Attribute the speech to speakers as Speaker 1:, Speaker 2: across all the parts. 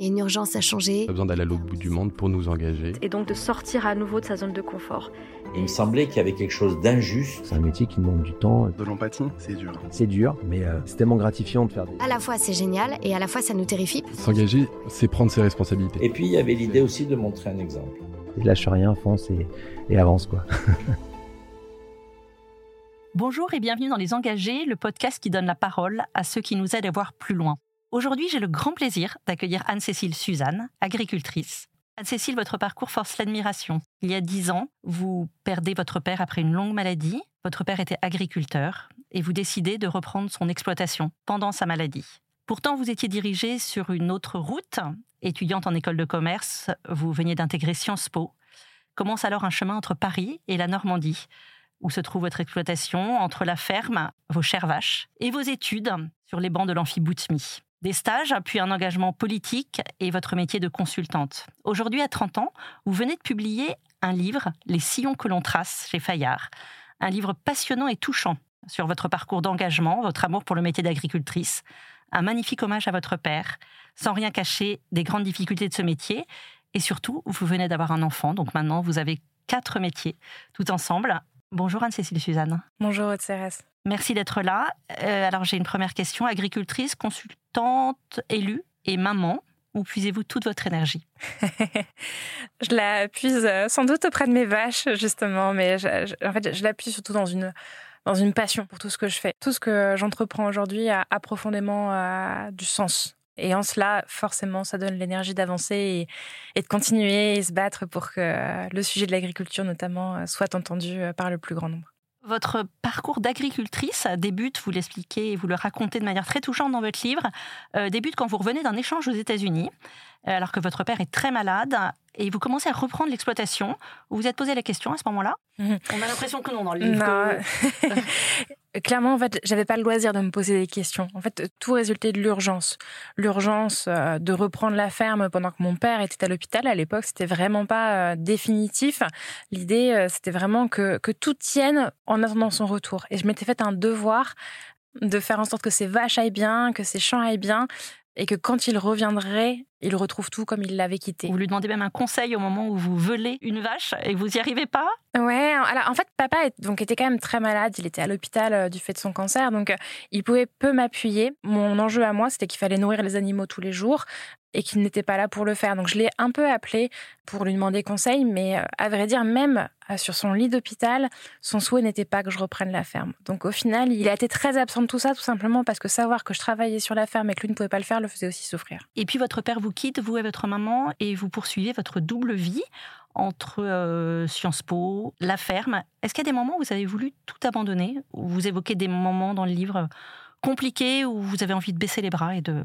Speaker 1: Il y a une urgence à changer.
Speaker 2: Pas besoin d'aller à l'autre bout du monde pour nous engager.
Speaker 3: Et donc de sortir à nouveau de sa zone de confort.
Speaker 4: Il me semblait qu'il y avait quelque chose d'injuste.
Speaker 5: C'est un métier qui demande du temps.
Speaker 6: De l'empathie, c'est dur.
Speaker 5: C'est dur, mais euh, c'est tellement gratifiant de faire des...
Speaker 1: À la fois c'est génial et à la fois ça nous terrifie.
Speaker 2: S'engager, c'est prendre ses responsabilités.
Speaker 4: Et puis il y avait l'idée aussi de montrer un exemple.
Speaker 5: Et lâche rien, fonce et, et avance quoi.
Speaker 7: Bonjour et bienvenue dans Les Engagés, le podcast qui donne la parole à ceux qui nous aident à voir plus loin. Aujourd'hui, j'ai le grand plaisir d'accueillir Anne-Cécile Suzanne, agricultrice. Anne-Cécile, votre parcours force l'admiration. Il y a dix ans, vous perdez votre père après une longue maladie. Votre père était agriculteur et vous décidez de reprendre son exploitation pendant sa maladie. Pourtant, vous étiez dirigée sur une autre route. Étudiante en école de commerce, vous veniez d'intégrer Sciences Po. Commence alors un chemin entre Paris et la Normandie, où se trouve votre exploitation, entre la ferme, vos chères vaches, et vos études sur les bancs de l'amphiboutmi. Des stages, puis un engagement politique et votre métier de consultante. Aujourd'hui, à 30 ans, vous venez de publier un livre, Les sillons que l'on trace, chez Fayard. Un livre passionnant et touchant sur votre parcours d'engagement, votre amour pour le métier d'agricultrice. Un magnifique hommage à votre père, sans rien cacher des grandes difficultés de ce métier. Et surtout, vous venez d'avoir un enfant, donc maintenant vous avez quatre métiers tout ensemble. Bonjour Anne-Cécile Suzanne.
Speaker 3: Bonjour Aude Cérès.
Speaker 7: Merci d'être là. Euh, alors j'ai une première question. Agricultrice, consultante, élue et maman, où puisez-vous toute votre énergie?
Speaker 3: Je la puise euh, sans doute auprès de mes vaches, justement, mais je, en fait, je la puise surtout dans une, dans une passion pour tout ce que je fais. Tout ce que j'entreprends aujourd'hui a, profondément euh, du sens. Et en cela, forcément, ça donne l'énergie d'avancer et, et, de continuer et se battre pour que le sujet de l'agriculture, notamment, soit entendu par le plus grand nombre.
Speaker 7: Votre parcours d'agricultrice débute, vous l'expliquez et vous le racontez de manière très touchante dans votre livre, euh, débute quand vous revenez d'un échange aux États-Unis, euh, alors que votre père est très malade et vous commencez à reprendre l'exploitation. Vous vous êtes posé la question à ce moment-là mmh. On a l'impression que non dans le livre.
Speaker 3: Que... Clairement, en fait, j'avais pas le loisir de me poser des questions. En fait, tout résultait de l'urgence. L'urgence euh, de reprendre la ferme pendant que mon père était à l'hôpital. À l'époque, c'était vraiment pas euh, définitif. L'idée, euh, c'était vraiment que, que tout tienne en attendant son retour. Et je m'étais fait un devoir de faire en sorte que ces vaches aillent bien, que ces champs aillent bien, et que quand il reviendrait, il retrouve tout comme il l'avait quitté.
Speaker 7: Vous lui demandez même un conseil au moment où vous velez une vache et vous n'y arrivez pas
Speaker 3: Ouais, alors en fait, papa donc, était quand même très malade, il était à l'hôpital euh, du fait de son cancer, donc euh, il pouvait peu m'appuyer. Mon enjeu à moi, c'était qu'il fallait nourrir les animaux tous les jours et qu'il n'était pas là pour le faire. Donc je l'ai un peu appelé pour lui demander conseil, mais euh, à vrai dire, même sur son lit d'hôpital, son souhait n'était pas que je reprenne la ferme. Donc au final, il a été très absent de tout ça, tout simplement parce que savoir que je travaillais sur la ferme et que lui ne pouvait pas le faire le faisait aussi souffrir.
Speaker 7: Et puis votre père vous quitte, vous et votre maman, et vous poursuivez votre double vie entre euh, Sciences Po, la ferme. Est-ce qu'il y a des moments où vous avez voulu tout abandonner Vous évoquez des moments dans le livre compliqués où vous avez envie de baisser les bras et de...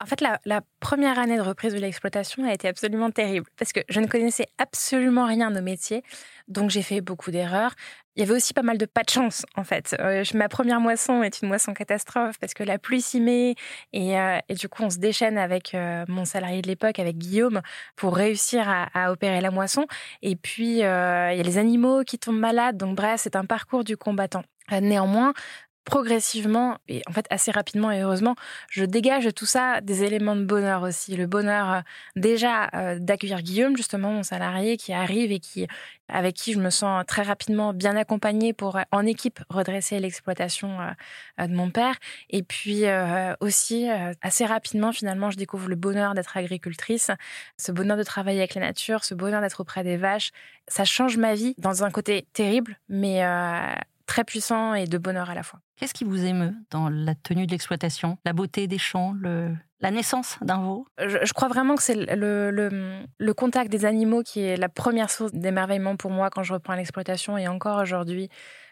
Speaker 3: En fait, la, la, première année de reprise de l'exploitation a été absolument terrible parce que je ne connaissais absolument rien au métier, donc j'ai fait beaucoup d'erreurs. Il y avait aussi pas mal de pas de chance, en fait. Euh, ma première moisson est une moisson catastrophe parce que la pluie s'y met et, euh, et, du coup, on se déchaîne avec euh, mon salarié de l'époque, avec Guillaume, pour réussir à, à, opérer la moisson. Et puis, il y a les animaux qui tombent malades, donc bref, c'est un parcours du combattant. Néanmoins, progressivement et en fait assez rapidement et heureusement, je dégage tout ça des éléments de bonheur aussi. Le bonheur euh, déjà euh, d'accueillir Guillaume, justement mon salarié qui arrive et qui avec qui je me sens très rapidement bien accompagnée pour en équipe redresser l'exploitation euh, de mon père. Et puis aussi assez rapidement finalement, je découvre le bonheur d'être agricultrice, ce bonheur de travailler avec la nature, ce bonheur d'être auprès des vaches. Ça change ma vie dans un côté terrible, mais très puissant et de bonheur à la fois.
Speaker 7: Qu'est-ce qui vous émeut dans la tenue de l'exploitation La beauté des champs, le, la naissance d'un veau?
Speaker 3: Je, je, crois vraiment que c'est le, le, le, contact des animaux qui est la première source d'émerveillement pour moi quand je reprends l'exploitation et encore aujourd'hui.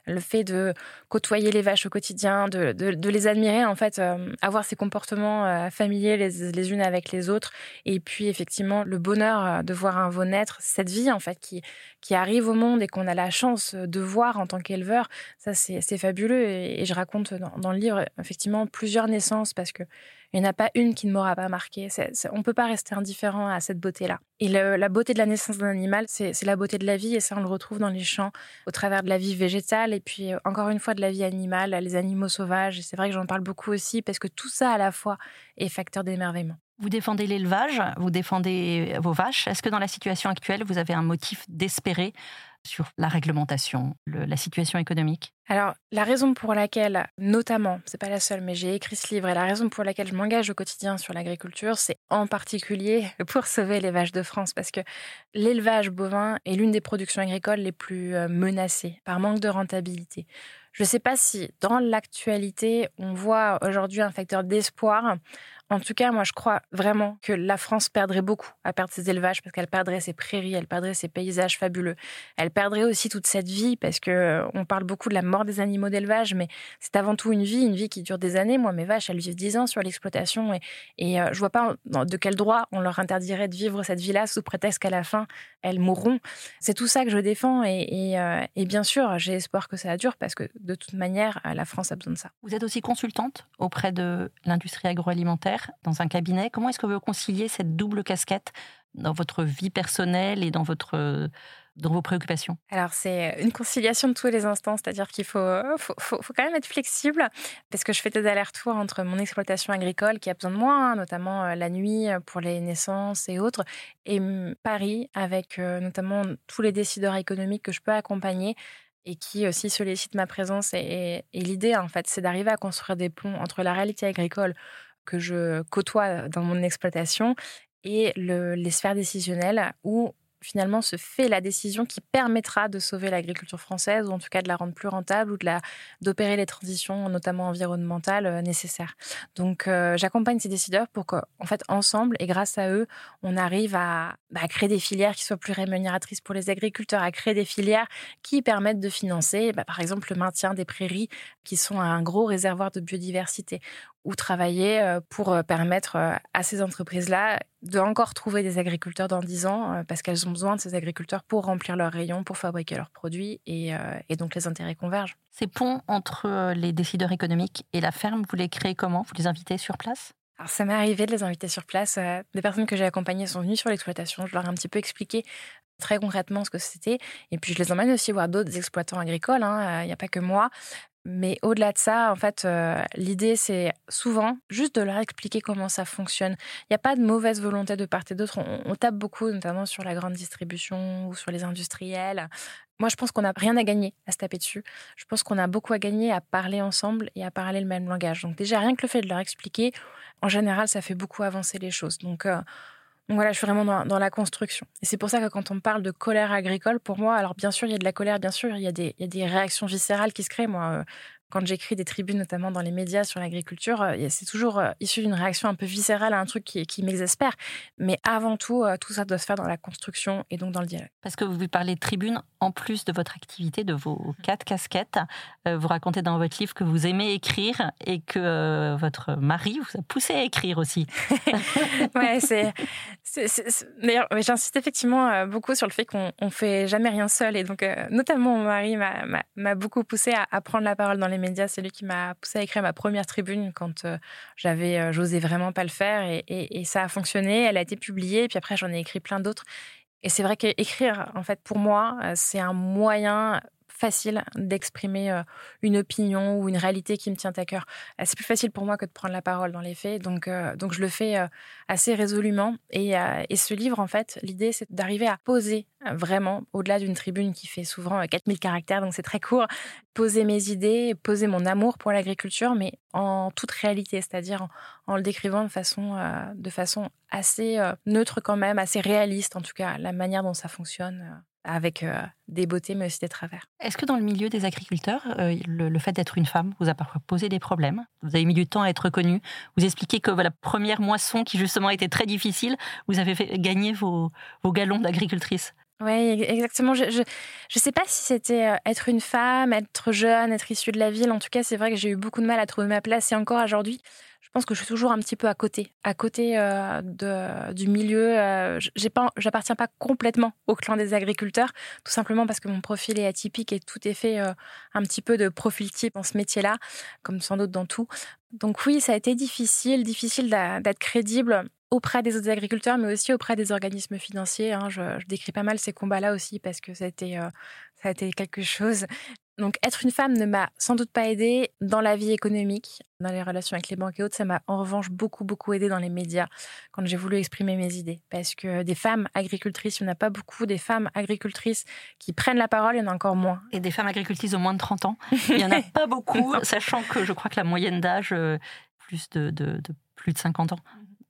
Speaker 3: Le fait de côtoyer les vaches au quotidien, de, de, les admirer, en fait, euh, avoir ces comportements euh, familiers les, les, unes avec les autres, et puis effectivement le bonheur euh, de voir un veau naître, cette vie en fait qui, qui arrive au monde et qu'on a la chance de voir en tant qu'éleveur, ça c'est fabuleux. Et, je raconte dans, dans, le livre effectivement plusieurs naissances parce que il n'y en a pas une qui ne m'aura pas marqué. on ne peut pas rester indifférent à cette beauté-là. Et la beauté de la naissance d'un animal, c'est la beauté de la vie, et ça, on le retrouve dans les champs, au travers de la vie végétale, et puis euh, encore une fois de la vie animale, les animaux sauvages. C'est vrai que j'en parle beaucoup aussi, parce que tout ça, à la fois, est facteur d'émerveillement.
Speaker 7: Vous défendez l'élevage, vous défendez vos vaches. Est-ce que dans la situation actuelle, vous avez un motif d'espérer sur la réglementation, la situation économique
Speaker 3: Alors, la raison pour laquelle, notamment, c'est pas la seule, mais j'ai écrit ce livre et la raison pour laquelle je m'engage au quotidien sur l'agriculture, c'est en particulier pour sauver les vaches de France, parce que l'élevage bovin est l'une des productions agricoles les plus euh, menacées par manque de rentabilité. Je ne sais pas si dans l'actualité, on voit aujourd'hui un facteur d'espoir en tout cas, moi, je crois vraiment que la France perdrait beaucoup à perdre ses élevages parce qu'elle perdrait ses prairies, elle perdrait ses paysages fabuleux. Elle perdrait aussi toute cette vie parce que euh, on parle beaucoup de la mort des animaux d'élevage, mais c'est avant tout une vie, une vie qui dure des années. Moi, mes vaches, elles vivent dix ans sur l'exploitation et, et euh, je vois pas de quel droit on leur interdirait de vivre cette vie-là sous prétexte qu'à la fin, elles mourront. C'est tout ça que je défends et, euh, et bien sûr, j'ai espoir que ça dure parce que de toute manière, la France a besoin de ça.
Speaker 7: Vous êtes aussi consultante auprès de l'industrie agroalimentaire dans un cabinet. Comment est-ce que vous conciliez cette double casquette dans votre vie personnelle et dans votre dans vos préoccupations?
Speaker 3: Alors, c'est une conciliation de tous les instants, c'est-à-dire qu'il faut, faut, faut, quand même être flexible, parce que je fais des allers-retours entre mon exploitation agricole, qui a besoin de moi, hein, notamment euh, la nuit euh, pour les naissances et autres, et Paris, avec euh, notamment tous les décideurs économiques que je peux accompagner, et qui aussi sollicitent ma présence. Et l'idée, en fait, c'est d'arriver à construire des ponts entre la réalité agricole que je côtoie dans mon exploitation et les sphères décisionnelles où finalement se fait la décision qui permettra de sauver l'agriculture française ou en tout cas de la rendre plus rentable ou d'opérer les transitions notamment environnementales nécessaires. Donc j'accompagne ces décideurs pour qu'en fait ensemble et grâce à eux, on arrive à, bah, créer des filières qui soient plus rémunératrices pour les agriculteurs, à créer des filières qui permettent de financer bah, par exemple le maintien des prairies qui sont un gros réservoir de biodiversité ou travailler euh, pour permettre à ces entreprises-là de encore trouver des agriculteurs dans 10 ans euh, parce qu'elles ont besoin de ces agriculteurs pour remplir leurs rayons, pour fabriquer leurs produits et, euh, et donc les intérêts convergent.
Speaker 7: Ces ponts entre euh, les décideurs économiques et la ferme, vous les créez comment? Vous les invitez sur place?
Speaker 3: Alors ça m'est arrivé de les inviter sur place. Des personnes que j'ai accompagnées sont venues sur l'exploitation. Je leur ai un petit peu expliqué très concrètement ce que c'était. Et puis je les emmène aussi voir d'autres exploitants agricoles. Hein. Il n'y a pas que moi. Mais au-delà de ça, en fait, euh, l'idée, c'est souvent juste de leur expliquer comment ça fonctionne. Il n'y a pas de mauvaise volonté de part et d'autre. On, tape beaucoup, notamment sur la grande distribution ou sur les industriels. Moi, je pense qu'on n'a rien à gagner à se taper dessus. Je pense qu'on a beaucoup à gagner à parler ensemble et à parler le même langage. Donc déjà, rien que le fait de leur expliquer, en général, ça fait beaucoup avancer les choses. Donc, euh, donc voilà, je suis vraiment dans, la construction. Et c'est pour ça que quand on parle de colère agricole, pour moi, alors bien sûr, il y a de la colère, bien sûr, il y a des, il y a des réactions viscérales qui se créent. Moi, euh, quand j'écris des tribunes, notamment dans les médias sur l'agriculture, euh, c'est toujours euh, issu d'une réaction un peu viscérale à un truc qui, qui m'exaspère. Mais avant tout, euh, tout ça doit se faire dans la construction et donc dans le dialogue.
Speaker 7: Parce que vous parlez de tribunes, en plus de votre activité, de vos quatre casquettes, vous racontez dans votre livre que vous aimez écrire et que votre mari vous a poussé à écrire aussi.
Speaker 3: ouais, c'est. D'ailleurs, j'insiste effectivement beaucoup sur le fait qu'on ne fait jamais rien seul. Et donc, notamment, mon mari m'a beaucoup poussé à, à prendre la parole dans les médias, c'est lui qui m'a poussé à écrire ma première tribune quand euh, j'avais, euh, j'osais vraiment pas le faire. Et, ça a fonctionné, elle a été publiée. Et puis après, j'en ai écrit plein d'autres. Et c'est vrai qu'écrire, en fait, pour moi, euh, c'est un moyen facile d'exprimer euh, une opinion ou une réalité qui me tient à cœur. Euh, c'est plus facile pour moi que de prendre la parole dans les faits, donc, euh, donc je le fais assez résolument. Et, et ce livre, en fait, l'idée, c'est d'arriver à poser vraiment, au-delà d'une tribune qui fait souvent 4000 caractères, donc c'est très court, poser mes idées, poser mon amour pour l'agriculture, mais en toute réalité, c'est-à-dire en, le décrivant de façon, de façon assez neutre quand même, assez réaliste en tout cas, la manière dont ça fonctionne avec euh, des beautés mais aussi des travers.
Speaker 7: Est-ce que dans le milieu des agriculteurs, euh, le, fait d'être une femme vous a parfois posé des problèmes? Vous avez mis du temps à être reconnue. Vous expliquez que la première moisson qui justement était très difficile, vous avez fait gagner vos, vos galons d'agricultrice.
Speaker 3: Oui, exactement. Je, je, je sais pas si c'était euh, être une femme, être jeune, être issue de la ville. En tout cas, c'est vrai que j'ai eu beaucoup de mal à trouver ma place. Et encore aujourd'hui, pense que je suis toujours un petit peu à côté, à côté euh, du milieu. Euh, j'ai pas, j'appartiens pas complètement au clan des agriculteurs, tout simplement parce que mon profil est atypique et tout est fait euh, un petit peu de profil type dans ce métier-là, comme sans doute dans tout. Donc oui, ça a été difficile, difficile d'être crédible auprès des autres agriculteurs, mais aussi auprès des organismes financiers. hein. Je, je décris pas mal ces combats-là aussi parce que ça a été, euh, ça a été quelque chose. Donc, être une femme ne m'a sans doute pas aidée dans la vie économique, dans les relations avec les banques et autres. Ça m'a en revanche beaucoup, beaucoup aidée dans les médias quand j'ai voulu exprimer mes idées. Parce que des femmes agricultrices, il n'y en a pas beaucoup. Des femmes agricultrices qui prennent la parole, il y en a encore moins.
Speaker 7: Et des femmes agricultrices de moins de 30 ans, il n'y en a pas beaucoup, sachant que je crois que la moyenne d'âge, euh, plus de, de- de plus de 50 ans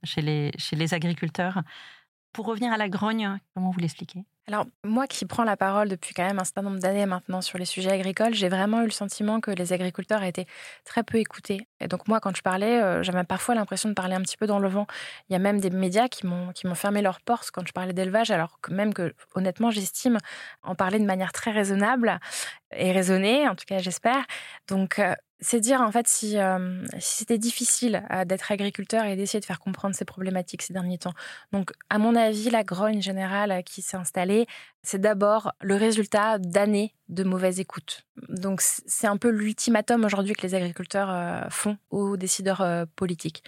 Speaker 7: chez les, chez les agriculteurs. Pour revenir à la grogne, comment vous l'expliquez?
Speaker 3: Alors, moi qui prends la parole depuis quand même un certain nombre d'années maintenant sur les sujets agricoles, j'ai vraiment eu le sentiment que les agriculteurs étaient très peu écoutés. Et donc, moi, quand je parlais, euh, j'avais parfois l'impression de parler un petit peu dans le vent. Il y a même des médias qui m'ont fermé leurs portes quand je parlais d'élevage, alors que même que, honnêtement, j'estime en parler de manière très raisonnable et raisonnée, en tout cas, j'espère. Donc, euh, c'est dire en fait si, euh, c'était difficile euh, d'être agriculteur et d'essayer de faire comprendre ces problématiques ces derniers temps. Donc, à mon avis, la grogne générale euh, qui s'est installée, c'est d'abord le résultat d'années de mauvaise écoute. Donc, c'est un peu l'ultimatum aujourd'hui que les agriculteurs font aux décideurs politiques.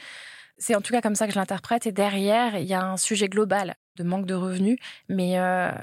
Speaker 3: C'est en tout cas comme ça que je l'interprète. Et derrière, il y a un sujet global de manque de revenus, mais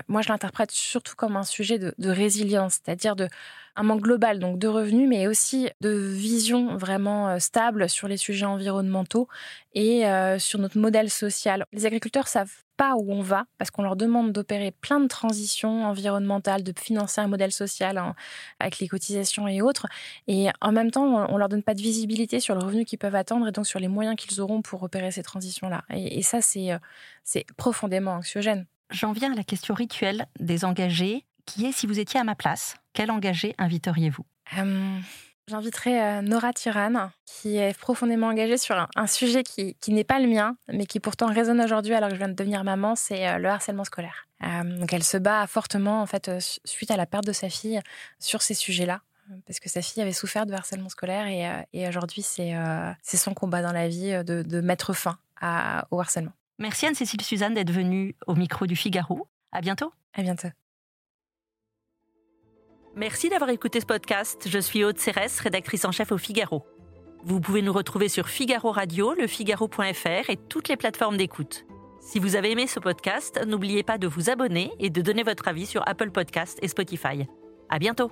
Speaker 3: moi, je l'interprète surtout comme un sujet de résilience, c'est-à-dire de un manque global donc de revenus, mais aussi de vision vraiment euh, stable sur les sujets environnementaux et euh, sur notre modèle social. Les agriculteurs savent pas où on va parce qu'on leur demande d'opérer plein de transitions environnementales, de financer un modèle social hein, avec les cotisations et autres. Et en même temps, on leur donne pas de visibilité sur le revenu qu'ils peuvent attendre et donc sur les moyens qu'ils auront pour opérer ces transitions-là. Et, ça, euh, c'est profondément anxiogène.
Speaker 7: J'en viens à la question rituelle des engagés, qui est si vous étiez à ma place, quel engagé inviteriez-vous?
Speaker 3: Euh, J'inviterai euh, Nora Turan, qui est profondément engagée sur un, un sujet qui, qui n'est pas le mien, mais qui pourtant résonne aujourd'hui alors que je viens de devenir maman, c'est euh, le harcèlement scolaire. Euh, donc elle se bat fortement en fait su- suite à la perte de sa fille sur ces sujets-là, parce que sa fille avait souffert de harcèlement scolaire et, et aujourd'hui c'est euh, son combat dans la vie de, de mettre fin à- au harcèlement.
Speaker 7: Merci Anne-Cécile Suzanne d'être venue au micro du Figaro. À bientôt.
Speaker 3: À bientôt.
Speaker 7: Merci d'avoir écouté ce podcast. Je suis Aude Cérès, rédactrice en chef au Figaro. Vous pouvez nous retrouver sur Figaro Radio, lefigaro.fr et toutes les plateformes d'écoute. Si vous avez aimé ce podcast, n'oubliez pas de vous abonner et de donner votre avis sur Apple Podcast et Spotify. À bientôt.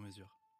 Speaker 8: sur mesure.